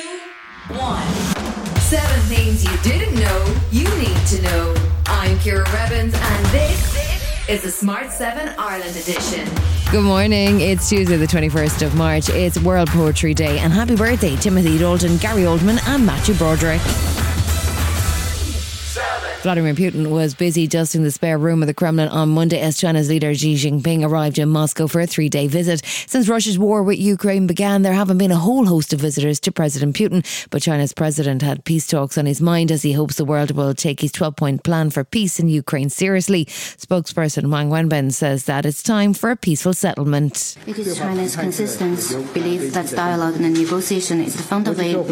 two, one. Seven things you didn't know you need to know. I'm Ciara Revins, and this is the Smart 7 Ireland edition. Good morning. It's Tuesday, the 21st of March. It's World Poetry Day, and happy birthday, Timothy Dalton, Gary Oldman, and Matthew Broderick. Vladimir Putin was busy dusting the spare room of the Kremlin on Monday as China's leader Xi Jinping arrived in Moscow for a three day visit. Since Russia's war with Ukraine began, there haven't been a whole host of visitors to President Putin, but China's president had peace talks on his mind as he hopes the world will take his 12 point plan for peace in Ukraine seriously. Spokesperson Wang Wenbin says that it's time for a peaceful settlement. It is China's consistent belief that dialogue and negotiation is the fundamental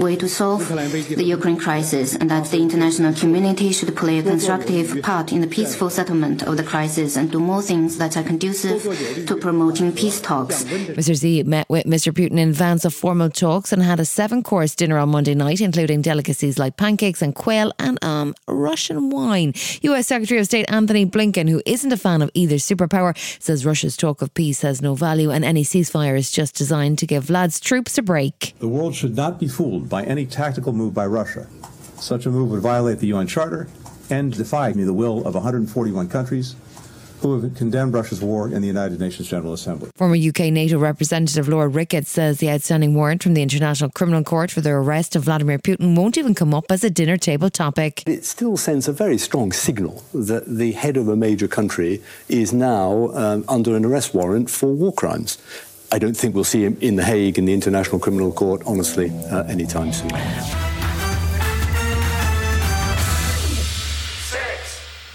way to solve the Ukraine crisis and that the international community should play a constructive part in the peaceful settlement of the crisis and do more things that are conducive to promoting peace talks. Mr. Xi met with Mr. Putin in advance of formal talks and had a seven course dinner on Monday night, including delicacies like pancakes and quail and um, Russian wine. US Secretary of State Antony Blinken, who isn't a fan of either superpower, says Russia's talk of peace has no value and any ceasefire is just designed to give Vlad's troops a break. The world should not be fooled by any tactical move by Russia. Such a move would violate the UN Charter and defy the will of 141 countries who have condemned Russia's war in the United Nations General Assembly. Former UK NATO representative Lord Ricketts says the outstanding warrant from the International Criminal Court for the arrest of Vladimir Putin won't even come up as a dinner table topic. It still sends a very strong signal that the head of a major country is now um, under an arrest warrant for war crimes. I don't think we'll see him in The Hague in the International Criminal Court, honestly, uh, anytime soon.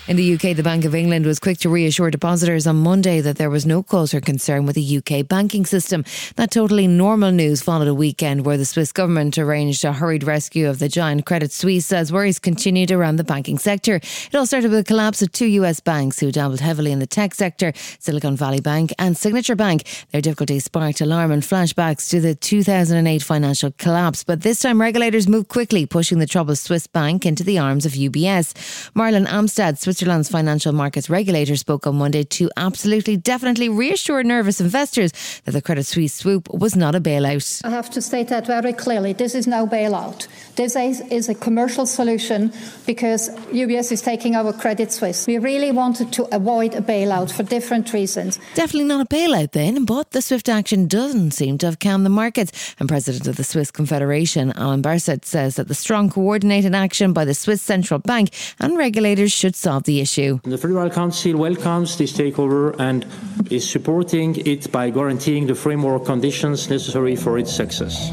In the UK, the Bank of England was quick to reassure depositors on Monday that there was no cause for concern with the UK banking system. That totally normal news followed a weekend where the Swiss government arranged a hurried rescue of the giant Credit Suisse as worries continued around the banking sector. It all started with the collapse of two US banks who dabbled heavily in the tech sector, Silicon Valley Bank and Signature Bank. Their difficulties sparked alarm and flashbacks to the 2008 financial collapse. But this time, regulators moved quickly, pushing the troubled Swiss bank into the arms of UBS. Marlon Amstad, Swiss Switzerland's financial markets regulator spoke on Monday to absolutely definitely reassure nervous investors that the Credit Suisse swoop was not a bailout. I have to state that very clearly. This is no bailout. This is a commercial solution because UBS is taking over Credit Suisse. We really wanted to avoid a bailout for different reasons. Definitely not a bailout then, but the swift action doesn't seem to have calmed the markets. And President of the Swiss Confederation, Alain Berset, says that the strong coordinated action by the Swiss Central Bank and regulators should solve the issue. The Federal Council welcomes this takeover and is supporting it by guaranteeing the framework conditions necessary for its success.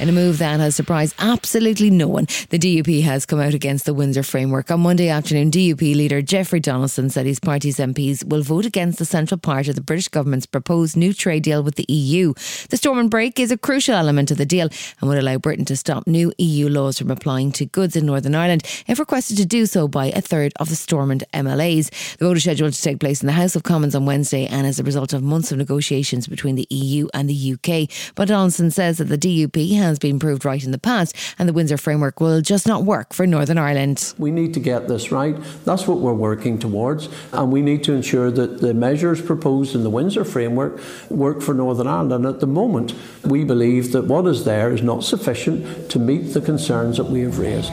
In a move that has surprised absolutely no one, the DUP has come out against the Windsor framework. On Monday afternoon, DUP leader Jeffrey Donaldson said his party's MPs will vote against the central part of the British government's proposed new trade deal with the EU. The Stormont brake is a crucial element of the deal and would allow Britain to stop new EU laws from applying to goods in Northern Ireland if requested to do so by a third of the Stormont MLAs. The vote is scheduled to take place in the House of Commons on Wednesday and as a result of months of negotiations between the EU and the UK. But Donaldson says that the DUP has been proved right in the past, and the Windsor framework will just not work for Northern Ireland. We need to get this right. That's what we're working towards, and we need to ensure that the measures proposed in the Windsor framework work for Northern Ireland. And at the moment, we believe that what is there is not sufficient to meet the concerns that we have raised.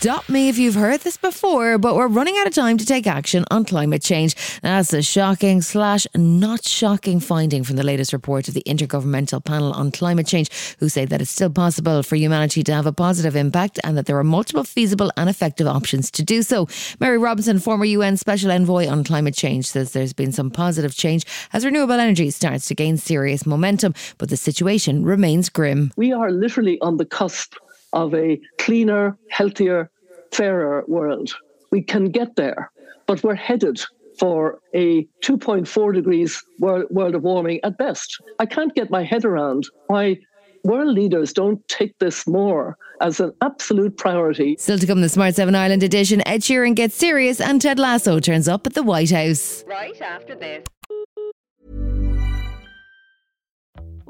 Stop me if you've heard this before, but we're running out of time to take action on climate change. That's a shocking slash not shocking finding from the latest report of the Intergovernmental Panel on Climate Change, who say that it's still possible for humanity to have a positive impact and that there are multiple feasible and effective options to do so. Mary Robinson, former UN Special Envoy on Climate Change, says there's been some positive change as renewable energy starts to gain serious momentum, but the situation remains grim. We are literally on the cusp of a cleaner, healthier, fairer world. We can get there, but we're headed for a 2.4 degrees world, world of warming at best. I can't get my head around why world leaders don't take this more as an absolute priority. Still to come, the Smart 7 Ireland edition. Ed Sheeran gets serious and Ted Lasso turns up at the White House. Right after this.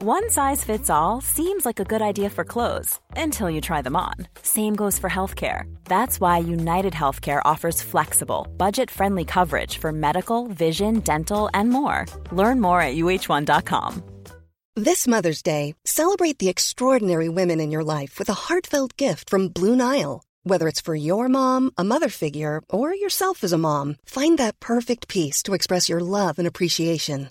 One size fits all seems like a good idea for clothes until you try them on. Same goes for healthcare. That's why United Healthcare offers flexible, budget friendly coverage for medical, vision, dental, and more. Learn more at uh1.com. This Mother's Day, celebrate the extraordinary women in your life with a heartfelt gift from Blue Nile. Whether it's for your mom, a mother figure, or yourself as a mom, find that perfect piece to express your love and appreciation.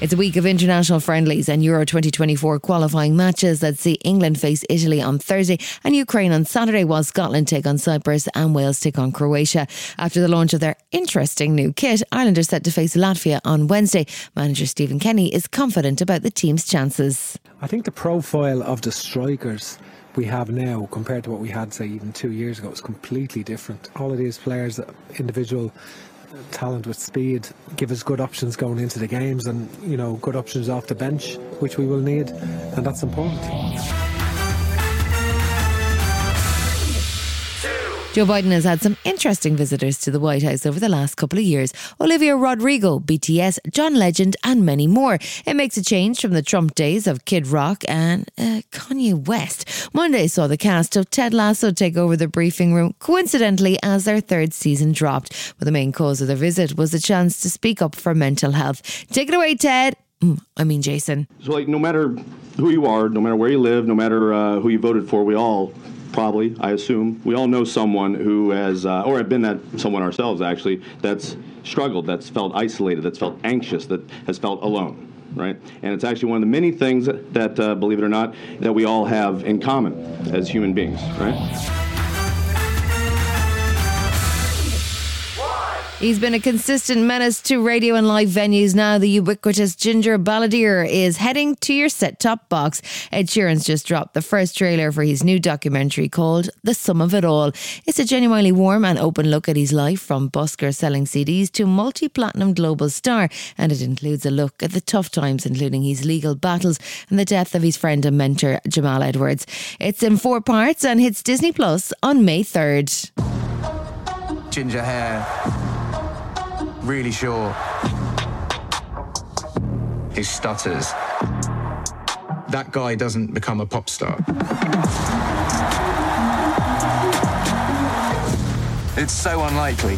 It's a week of international friendlies and Euro 2024 qualifying matches that see England face Italy on Thursday and Ukraine on Saturday, while Scotland take on Cyprus and Wales take on Croatia. After the launch of their interesting new kit, Ireland are set to face Latvia on Wednesday. Manager Stephen Kenny is confident about the team's chances. I think the profile of the strikers we have now compared to what we had, say, even two years ago is completely different. All of these players, individual talent with speed give us good options going into the games and you know good options off the bench which we will need and that's important Joe Biden has had some interesting visitors to the White House over the last couple of years. Olivia Rodrigo, BTS, John Legend, and many more. It makes a change from the Trump days of Kid Rock and uh, Kanye West. Monday saw the cast of Ted Lasso take over the briefing room, coincidentally, as their third season dropped. But the main cause of their visit was a chance to speak up for mental health. Take it away, Ted. Mm, I mean, Jason. So, like, no matter who you are, no matter where you live, no matter uh, who you voted for, we all probably, I assume, we all know someone who has, uh, or have been that someone ourselves actually, that's struggled, that's felt isolated, that's felt anxious, that has felt alone. Right, and it's actually one of the many things that, uh, believe it or not, that we all have in common as human beings. Right. He's been a consistent menace to radio and live venues. Now, the ubiquitous Ginger Balladeer is heading to your set top box. Ed Sheeran's just dropped the first trailer for his new documentary called The Sum of It All. It's a genuinely warm and open look at his life from busker selling CDs to multi platinum global star, and it includes a look at the tough times, including his legal battles and the death of his friend and mentor, Jamal Edwards. It's in four parts and hits Disney Plus on May 3rd. Ginger hair really sure he stutters. That guy doesn't become a pop star. It's so unlikely.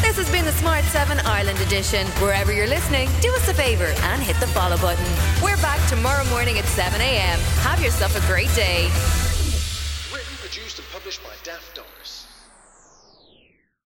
This has been the Smart 7 Ireland edition. Wherever you're listening, do us a favour and hit the follow button. We're back tomorrow morning at 7 a.m. Have yourself a great day. Written, produced, and published by Daft Doris.